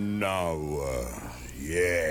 no uh Yeah.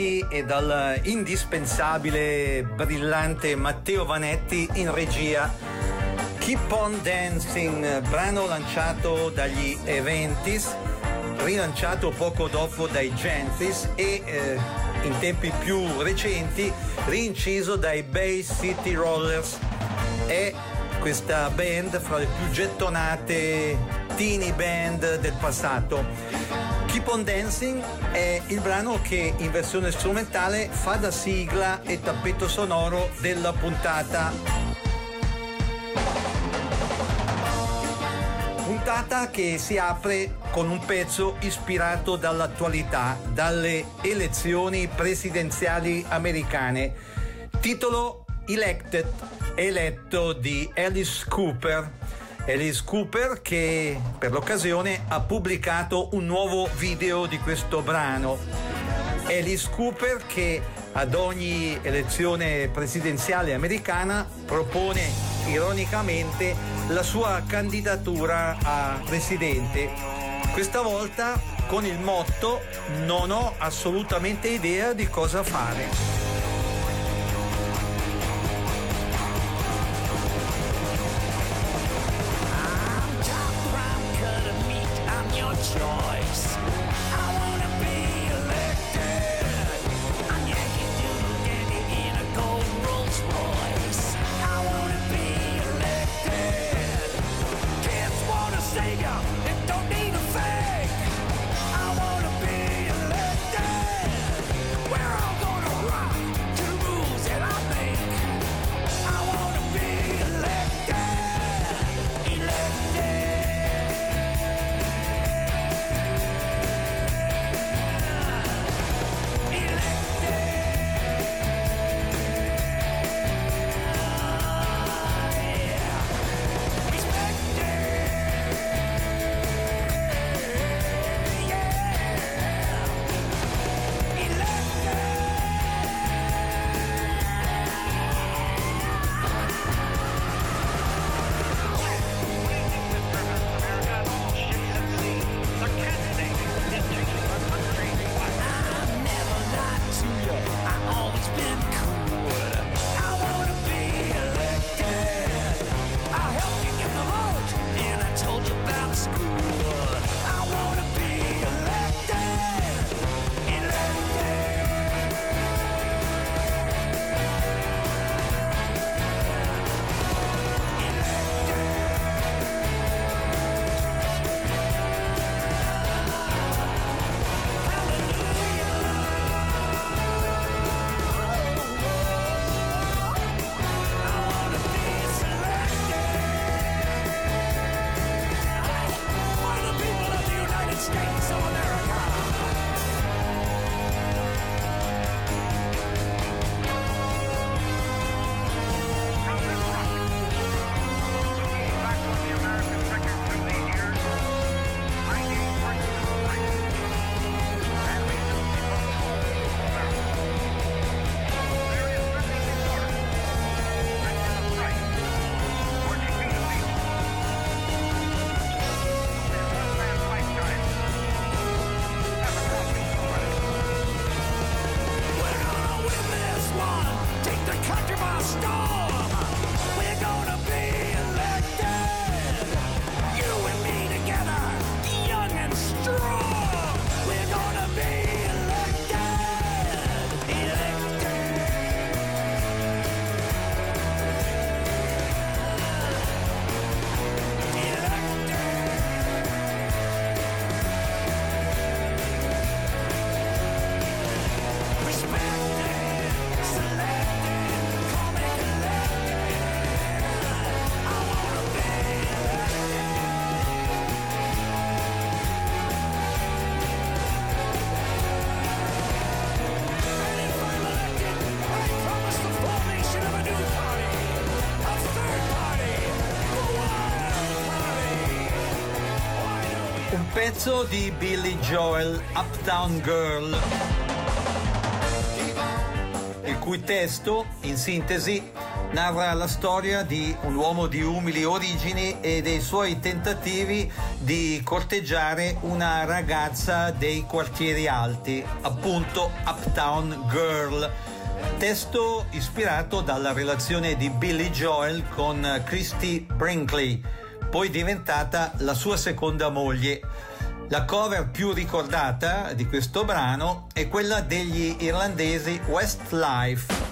Fieschi e dal indispensabile, brillante Matteo Vanetti in regia. Keep on Dancing, brano lanciato dagli Eventis, rilanciato poco dopo dai Gentris e eh, in tempi più recenti rinciso dai Bay City Rollers. È questa band fra le più gettonate teeny band del passato. Keep on Dancing è il brano che in versione strumentale fa da sigla e tappeto sonoro della puntata. Puntata che si apre con un pezzo ispirato dall'attualità, dalle elezioni presidenziali americane. Titolo Elected, eletto di Alice Cooper. Alice Cooper che per l'occasione ha pubblicato un nuovo video di questo brano. Alice Cooper che ad ogni elezione presidenziale americana propone ironicamente la sua candidatura a presidente. Questa volta con il motto non ho assolutamente idea di cosa fare. Pezzo di Billy Joel, Uptown Girl, il cui testo, in sintesi, narra la storia di un uomo di umili origini e dei suoi tentativi di corteggiare una ragazza dei quartieri alti, appunto Uptown Girl. Testo ispirato dalla relazione di Billy Joel con Christy Brinkley, poi diventata la sua seconda moglie. La cover più ricordata di questo brano è quella degli irlandesi Westlife.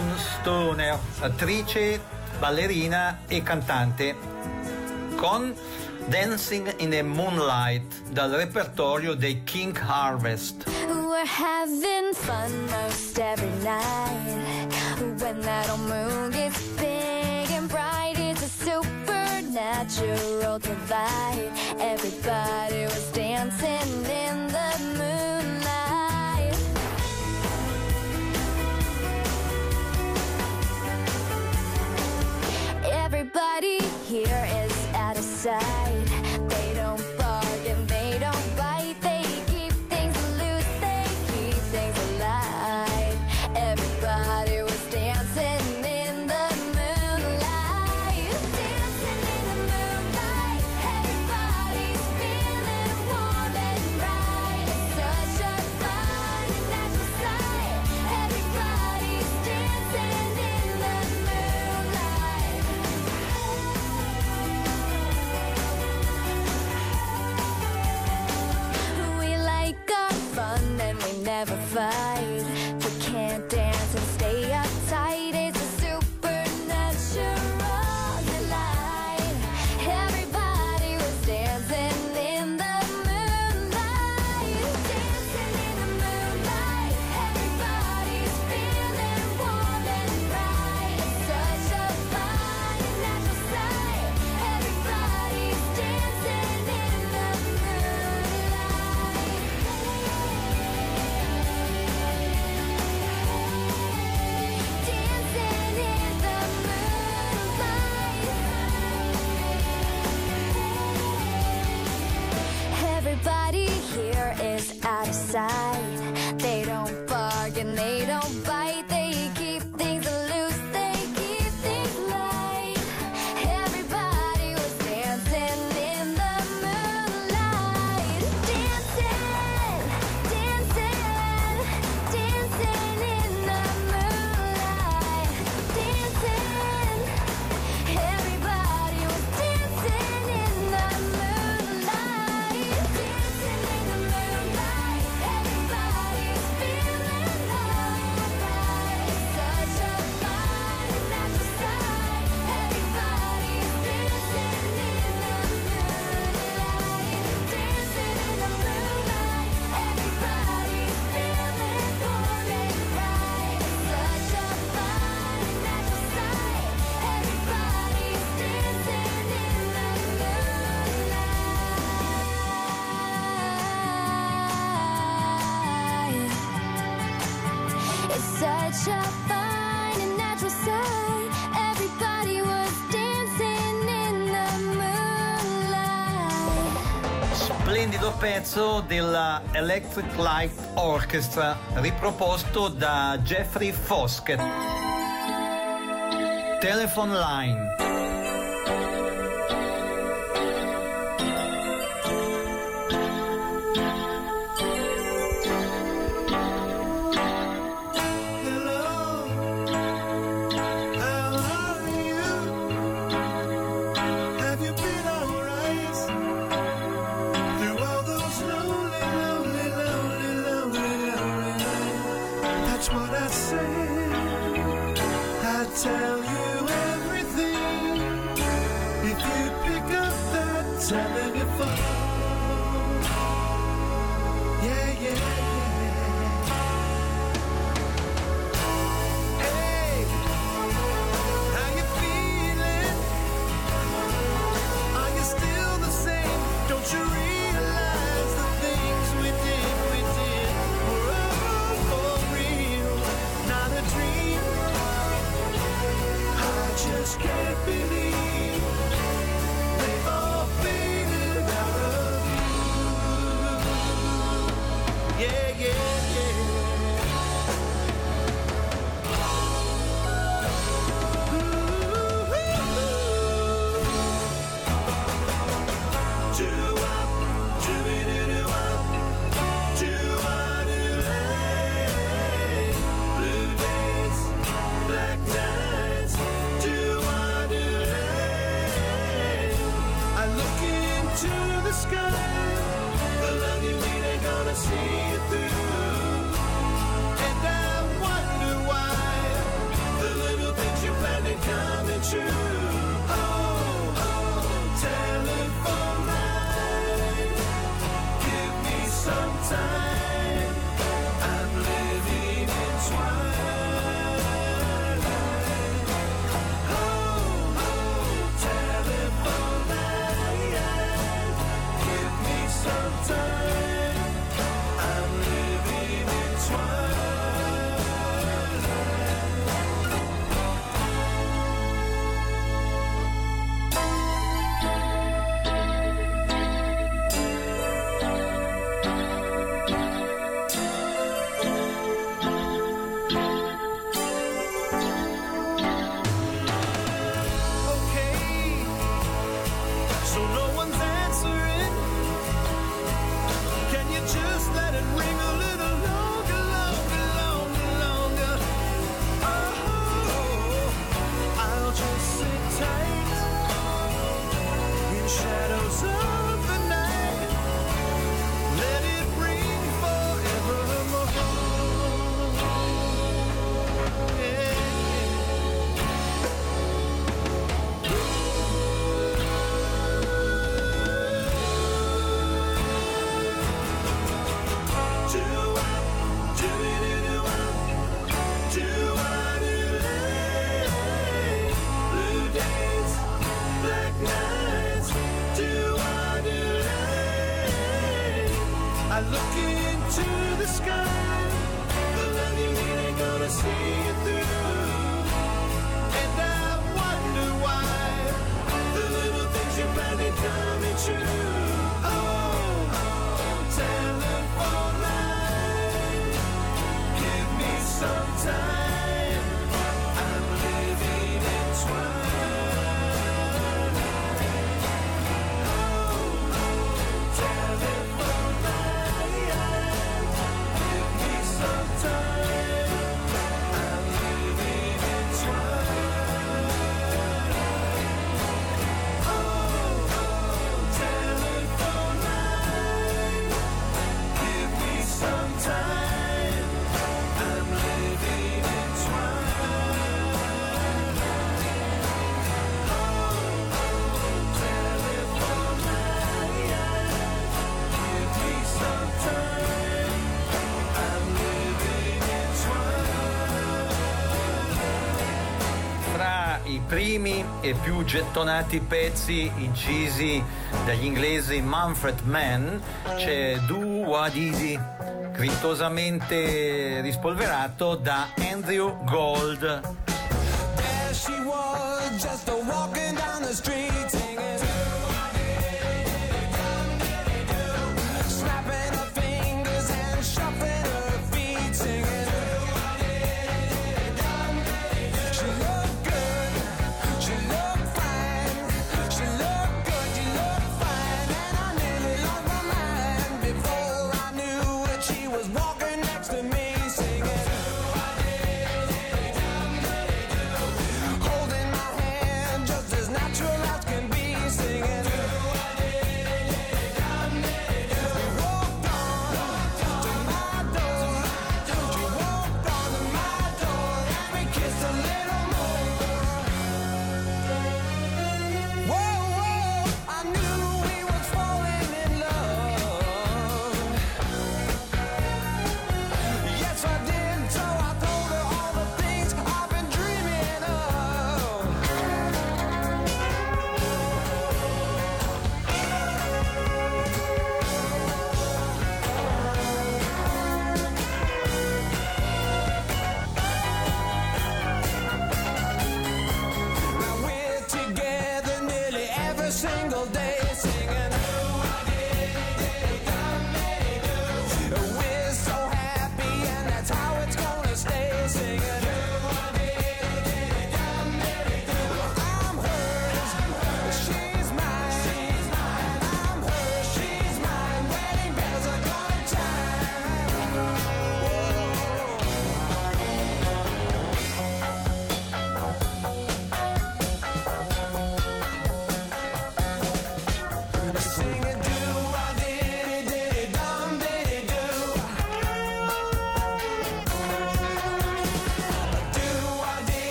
Alison Stoner, attrice, ballerina e cantante, con Dancing in the Moonlight dal repertorio dei King Harvest. We're having fun most every night when that old moon gets big and bright. It's a supernatural delight. Everybody was dancing in Everybody splendido pezzo della Electric Light Orchestra riproposto da Jeffrey Foskett. Telephone Line. Look into the sky. The love you need ain't gonna see you through. And I wonder why the little things you planned ain't coming true. e più gettonati pezzi incisi dagli inglesi Manfred Mann, c'è Du Wadidi, Easy, rispolverato da Andrew Gold.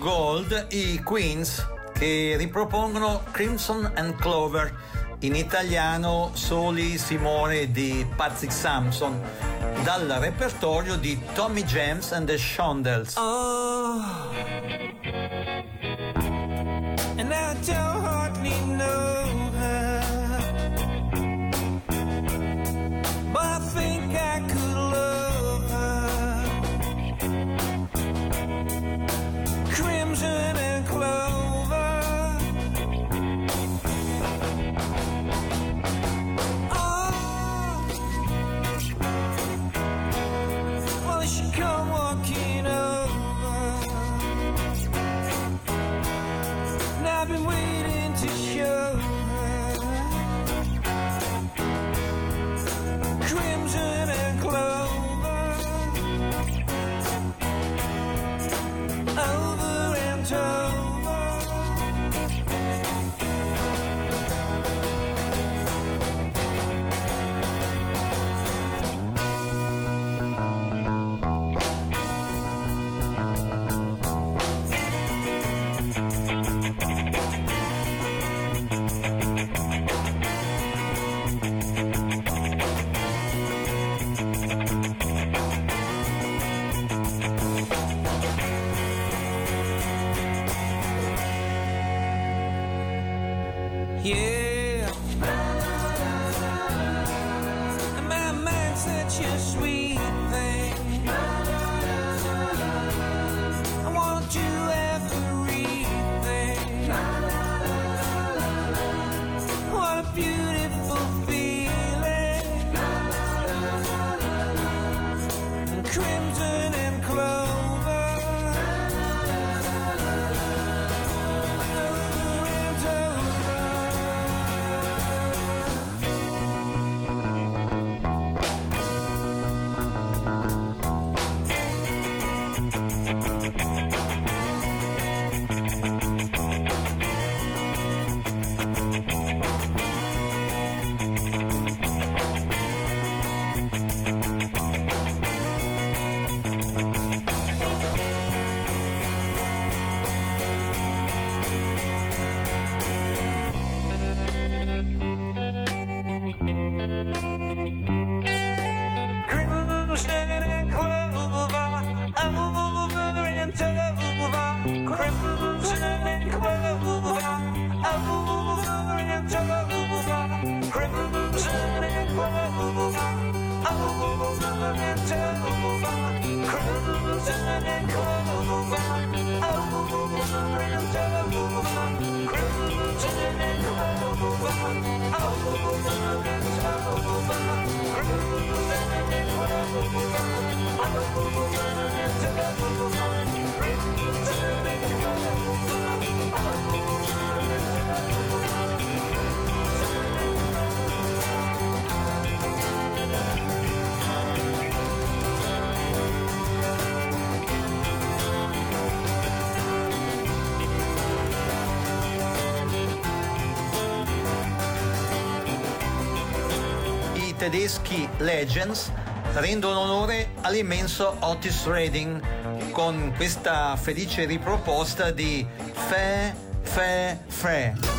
Gold i Queens che ripropongono Crimson and Clover, in italiano Soli Simone di Patrick Sampson, dal repertorio di Tommy James and the Shondells. Oh. tedeschi Legends rendono onore all'immenso Otis Redding con questa felice riproposta di Fe Fe Fe.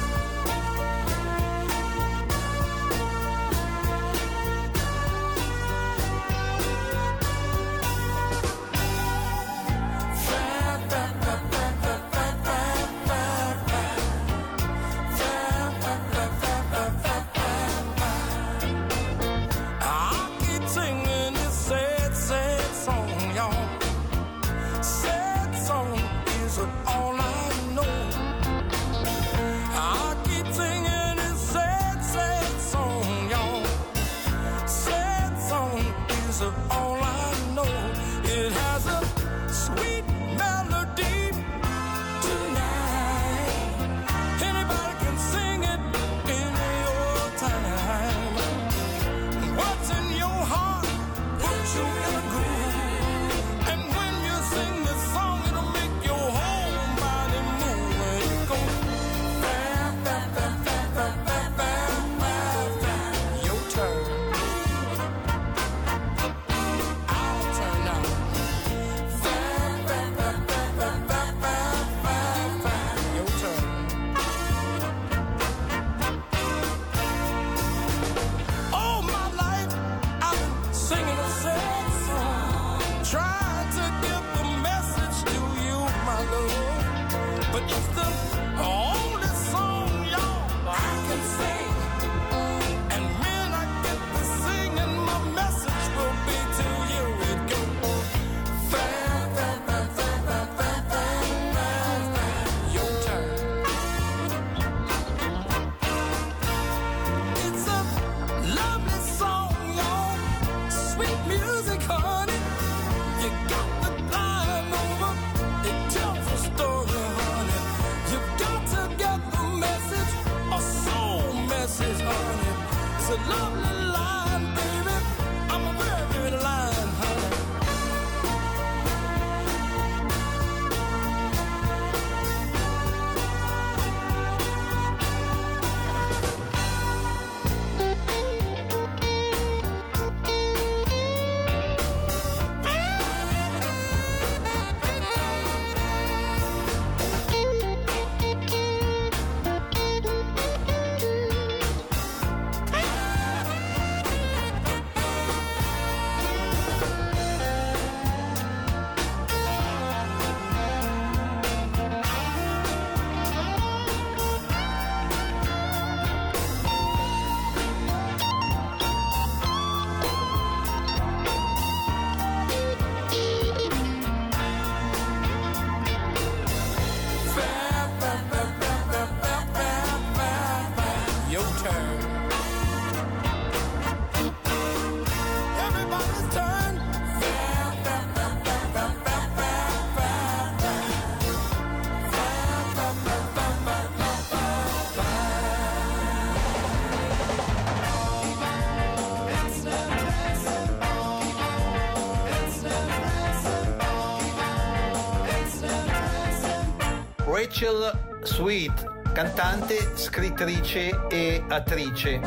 Rachel Sweet, cantante, scrittrice e attrice.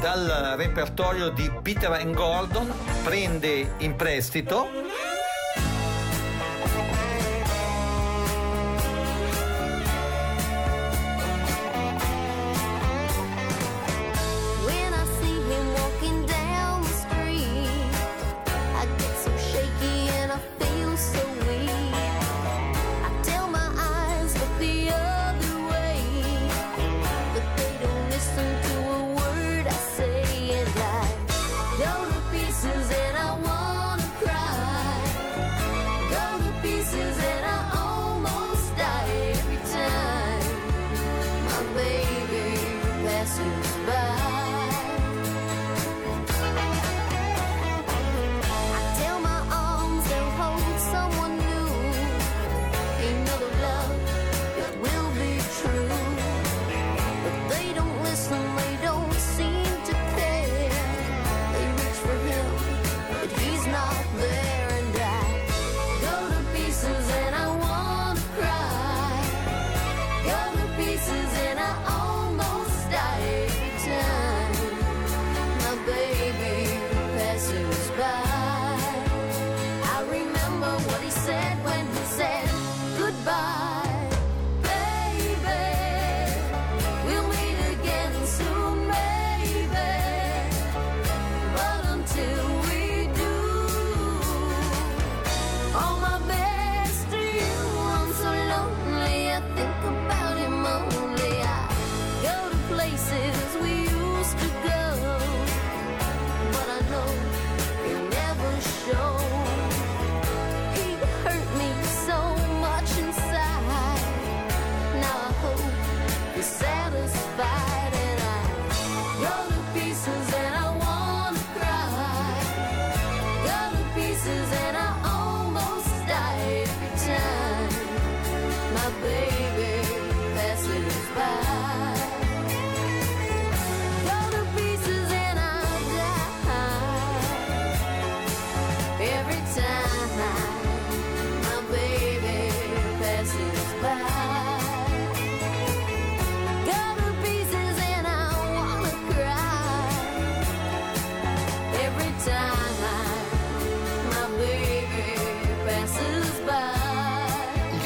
Dal repertorio di Peter and Gordon prende in prestito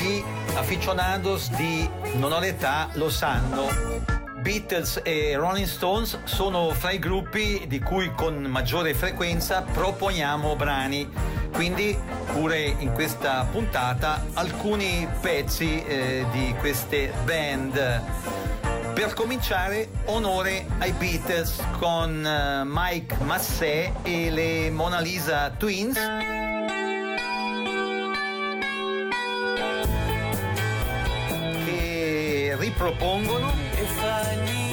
gli aficionados di Non ho l'età lo sanno. Beatles e Rolling Stones sono fra i gruppi di cui con maggiore frequenza proponiamo brani, quindi pure in questa puntata alcuni pezzi eh, di queste band. Per cominciare, onore ai Beatles con eh, Mike Massé e le Mona Lisa Twins. propongono e fa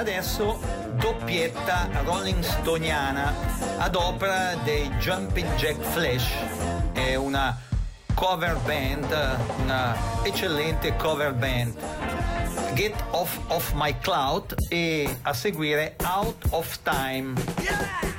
adesso doppietta Rolling Stoniana ad opera dei Jumping Jack Flash. È una cover band, una eccellente cover band. Get Off of My Cloud e a seguire Out of Time. Yeah!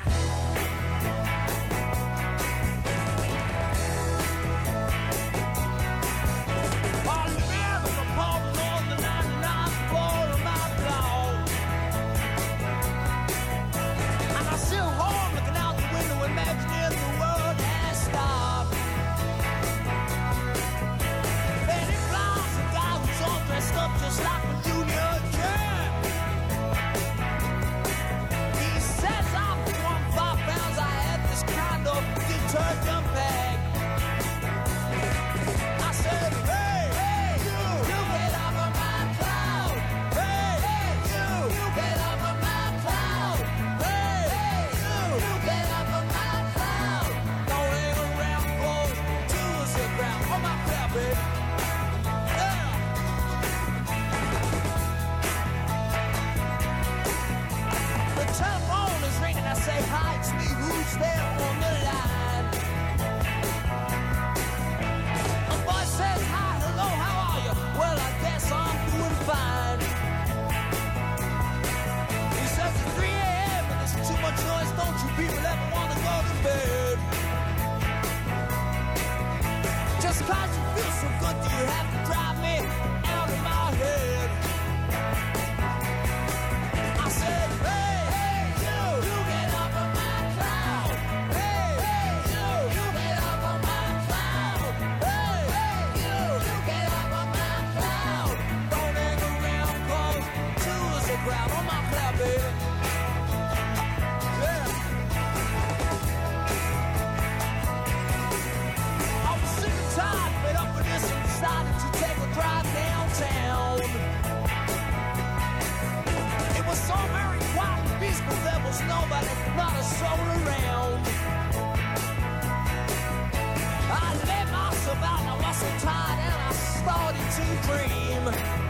dream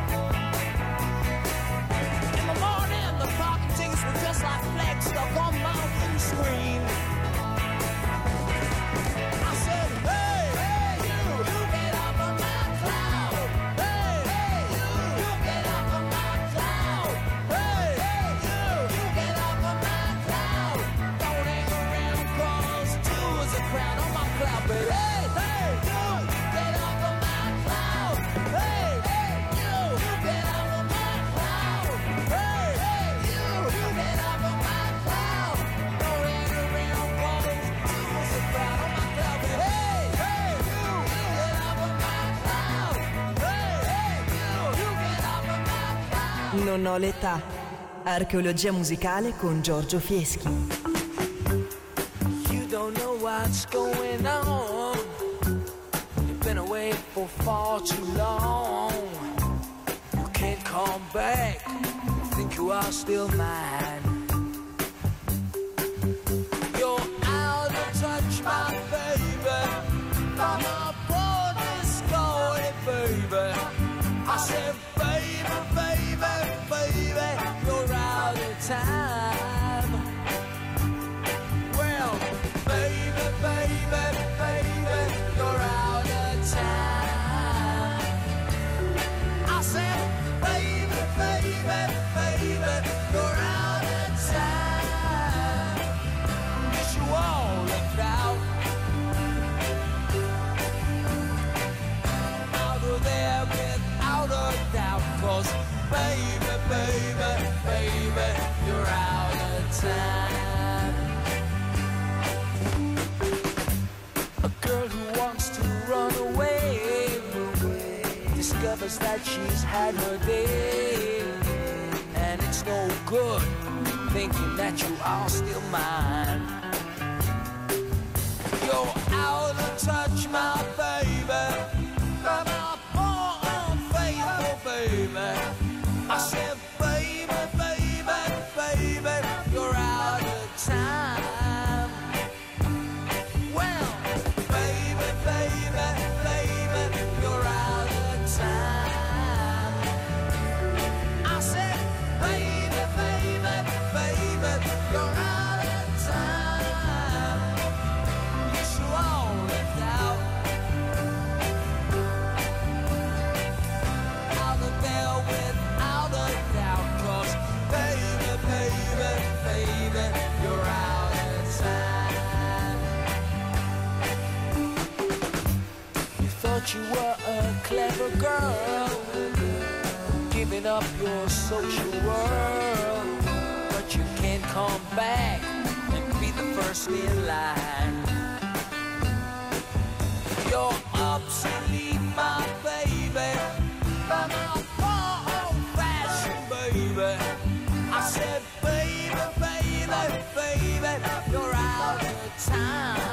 Non ho l'età. Archeologia musicale con Giorgio Fieschi. You don't know what's going on. You've been away for far too long. You can't come back. Think you are still mine. time. says that she's had her day. And it's no good thinking that you are still mine. You're out of touch, my clever girl, giving up your social world. But you can't come back and be the first in line. You're obsolete, my baby, by my poor old fashioned baby. I said, baby, baby, baby, you're out of time.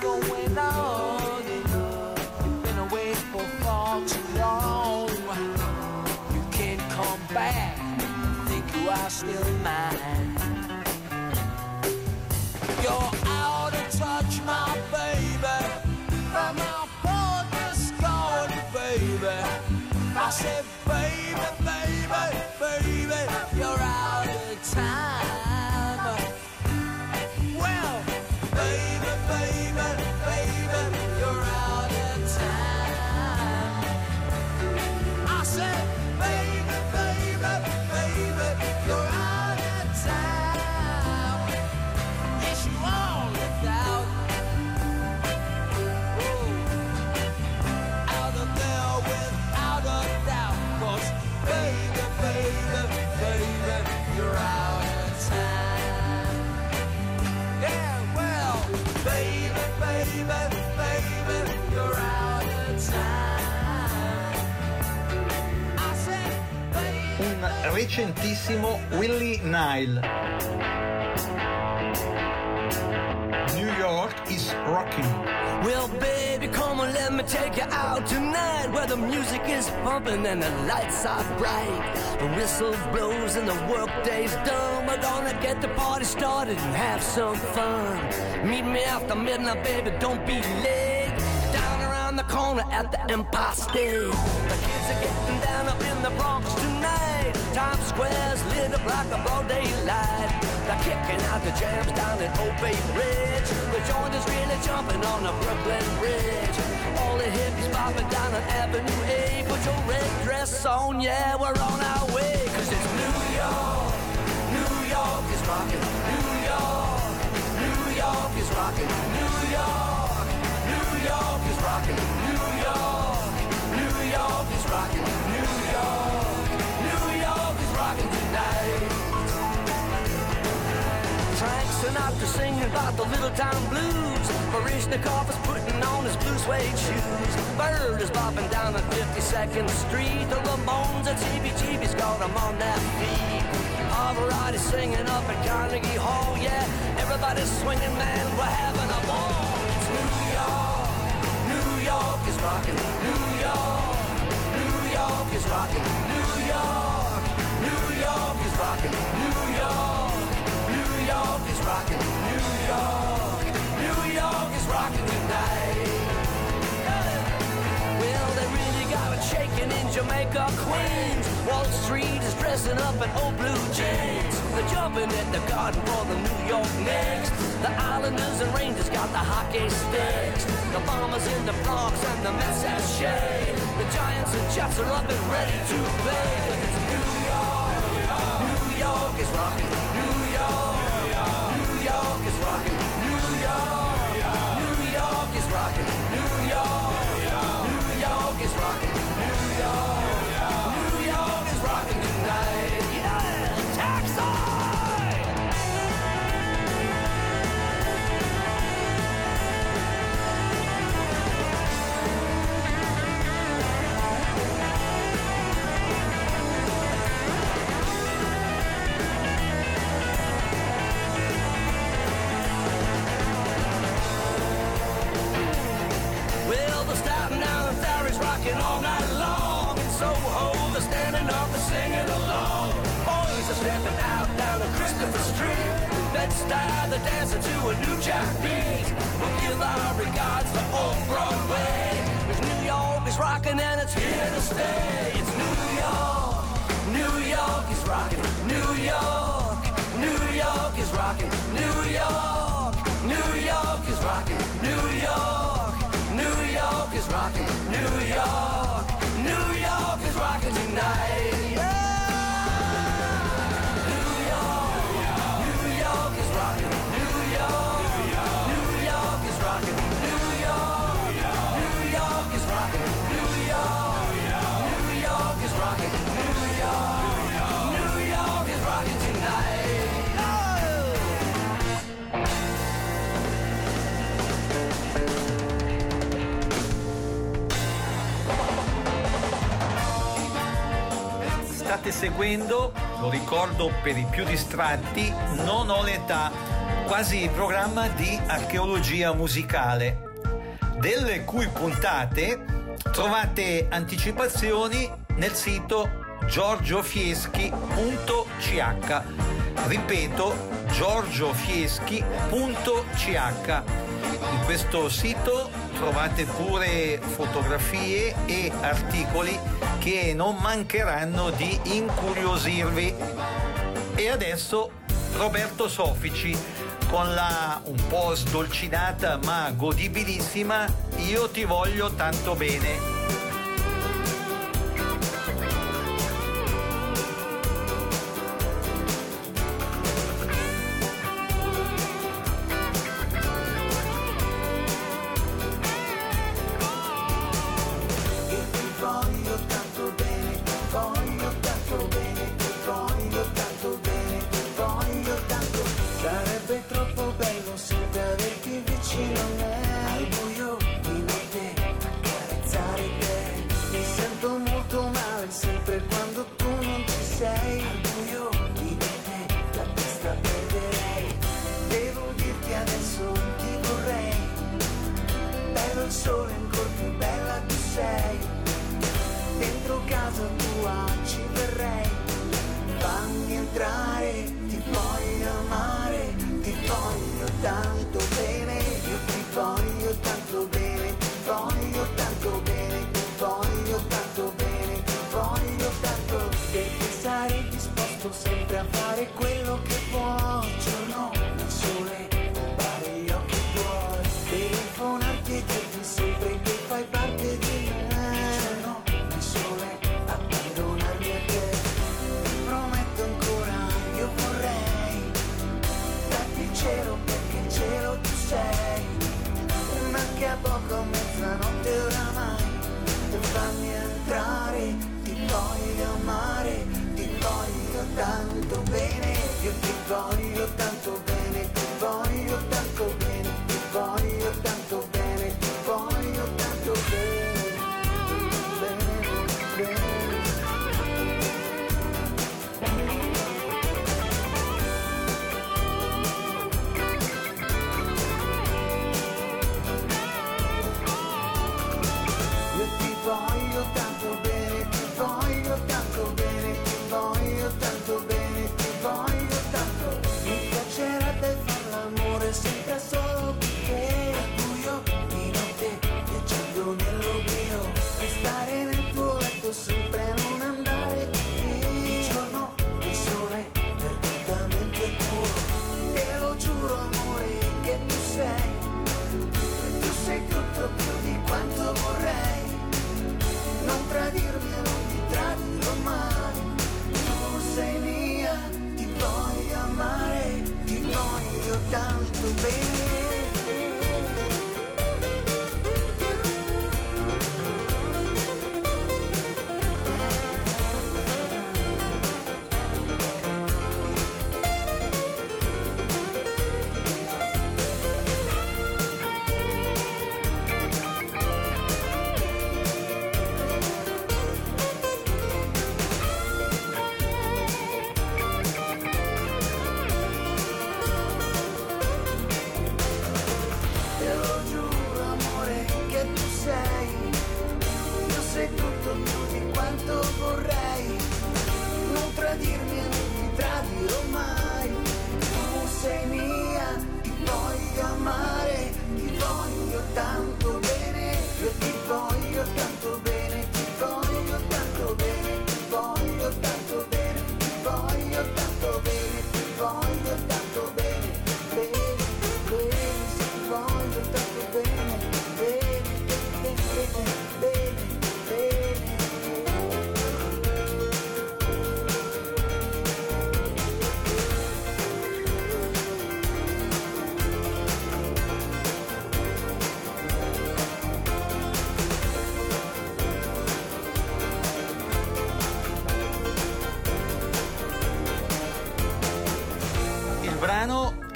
Going on. You've been away for far too long. You can't come back. Think you are still mine. You're out of touch, my baby. Baby. I said, baby, baby, baby, you're out of time. Willie Nile. New York is rocking. Well, baby, come on, let me take you out tonight where the music is pumping and the lights are bright. The whistle blows and the workday's done. We're gonna get the party started and have some fun. Meet me after midnight, baby, don't be late. Corner at the Empire State. The kids are getting down up in the Bronx tonight. Times Square's lit up like a broad daylight. They're kicking out the jams down at Old Bay Ridge. The joint is really jumping on the Brooklyn Bridge. All the hippies bopping down on Avenue A. Put your red dress on, yeah, we're on our way. Cause it's New York. New York is rocking. New York. New York is rocking. New York. New York is rocking. Sinatra singing about the little town blues. Barishnikov is putting on his blue suede shoes. Bird is bopping down on 52nd Street. The Ramones and CBGB's got them on their feet. Pavarotti singing up at Carnegie Hall. Yeah, everybody's swinging, man. We're having a ball. It's New York. New York is rocking. New York. New York is rocking. New York. New York is rocking. New York. New York is rocking. New York. New York is rocking tonight. Well, they really got it shaking in Jamaica, Queens. Wall Street is dressing up in old blue jeans. They're jumping at the garden for the New York Knicks. The Islanders and Rangers got the hockey sticks. The Bombers in the Bronx and the Mets have shade. The Giants and Jets are up and ready to play. it's New York. New York is rocking. New York. York is rocking. New York. New York is rocking. New York. New York is rocking. New York. Stepping out down on Christopher Street. Bed-Stuy, they're dancing to a new jack beat. We'll give our regards to old Broadway. 'Cause New York is rocking and it's here to stay. It's New York. New York is rocking. New York. seguendo, lo ricordo per i più distratti, Non ho l'età, quasi programma di archeologia musicale, delle cui puntate trovate anticipazioni nel sito giorgiofieschi.ch. Ripeto, giorgiofieschi.ch. In questo sito trovate pure fotografie e articoli che non mancheranno di incuriosirvi. E adesso Roberto Sofici con la un po' sdolcinata ma godibilissima Io ti voglio tanto bene. al sole ancora più bella tu sei. Dentro casa tua ci verrei fammi entrare ti voglio amare ti voglio tanto bene io ti voglio 땅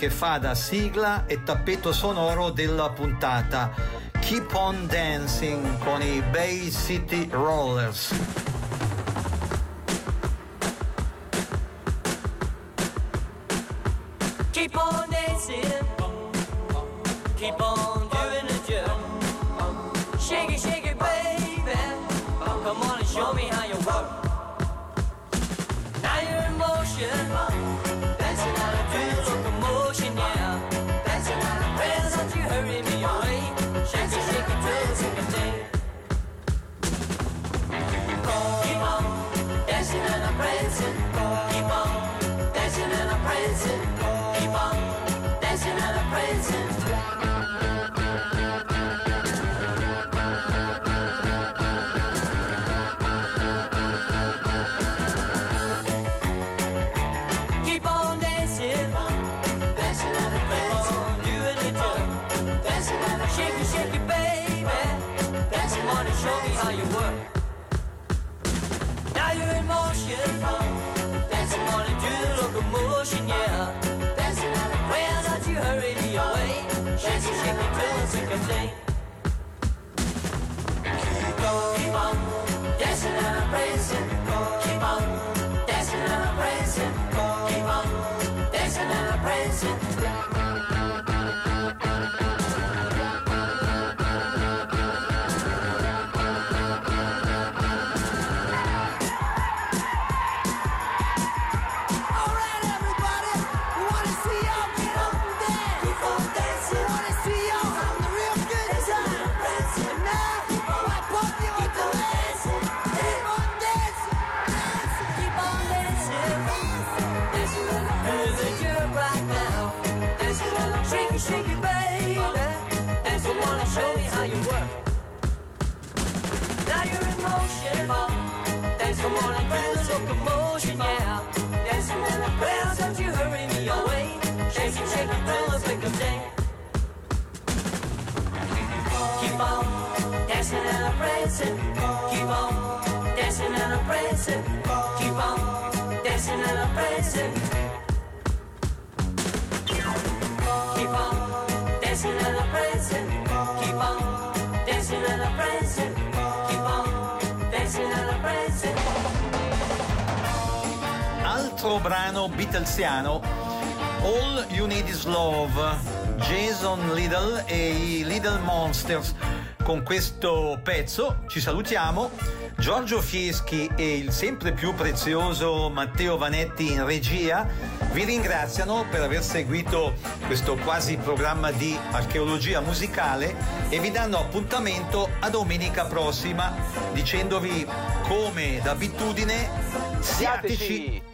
che fa da sigla e tappeto sonoro della puntata. Keep on Dancing con i Bay City Rollers. Keep on, keep on, the locomotion, yeah. Crowd, don't you hurry me away. Shake it, shake it till the break of day. Keep on dancing and prancing. Keep on dancing and prancing. Keep on dancing and prancing. Keep on dancing and prancing. Keep on dancing and prancing. Keep on dancing and prancing. Altro brano Beatlesiano, All You Need Is Love, Jason Little e i Little Monsters. Con questo pezzo ci salutiamo. Giorgio Fieschi e il sempre più prezioso Matteo Vanetti in regia vi ringraziano per aver seguito questo quasi programma di archeologia musicale e vi danno appuntamento a domenica prossima dicendovi come d'abitudine siateci. ciao.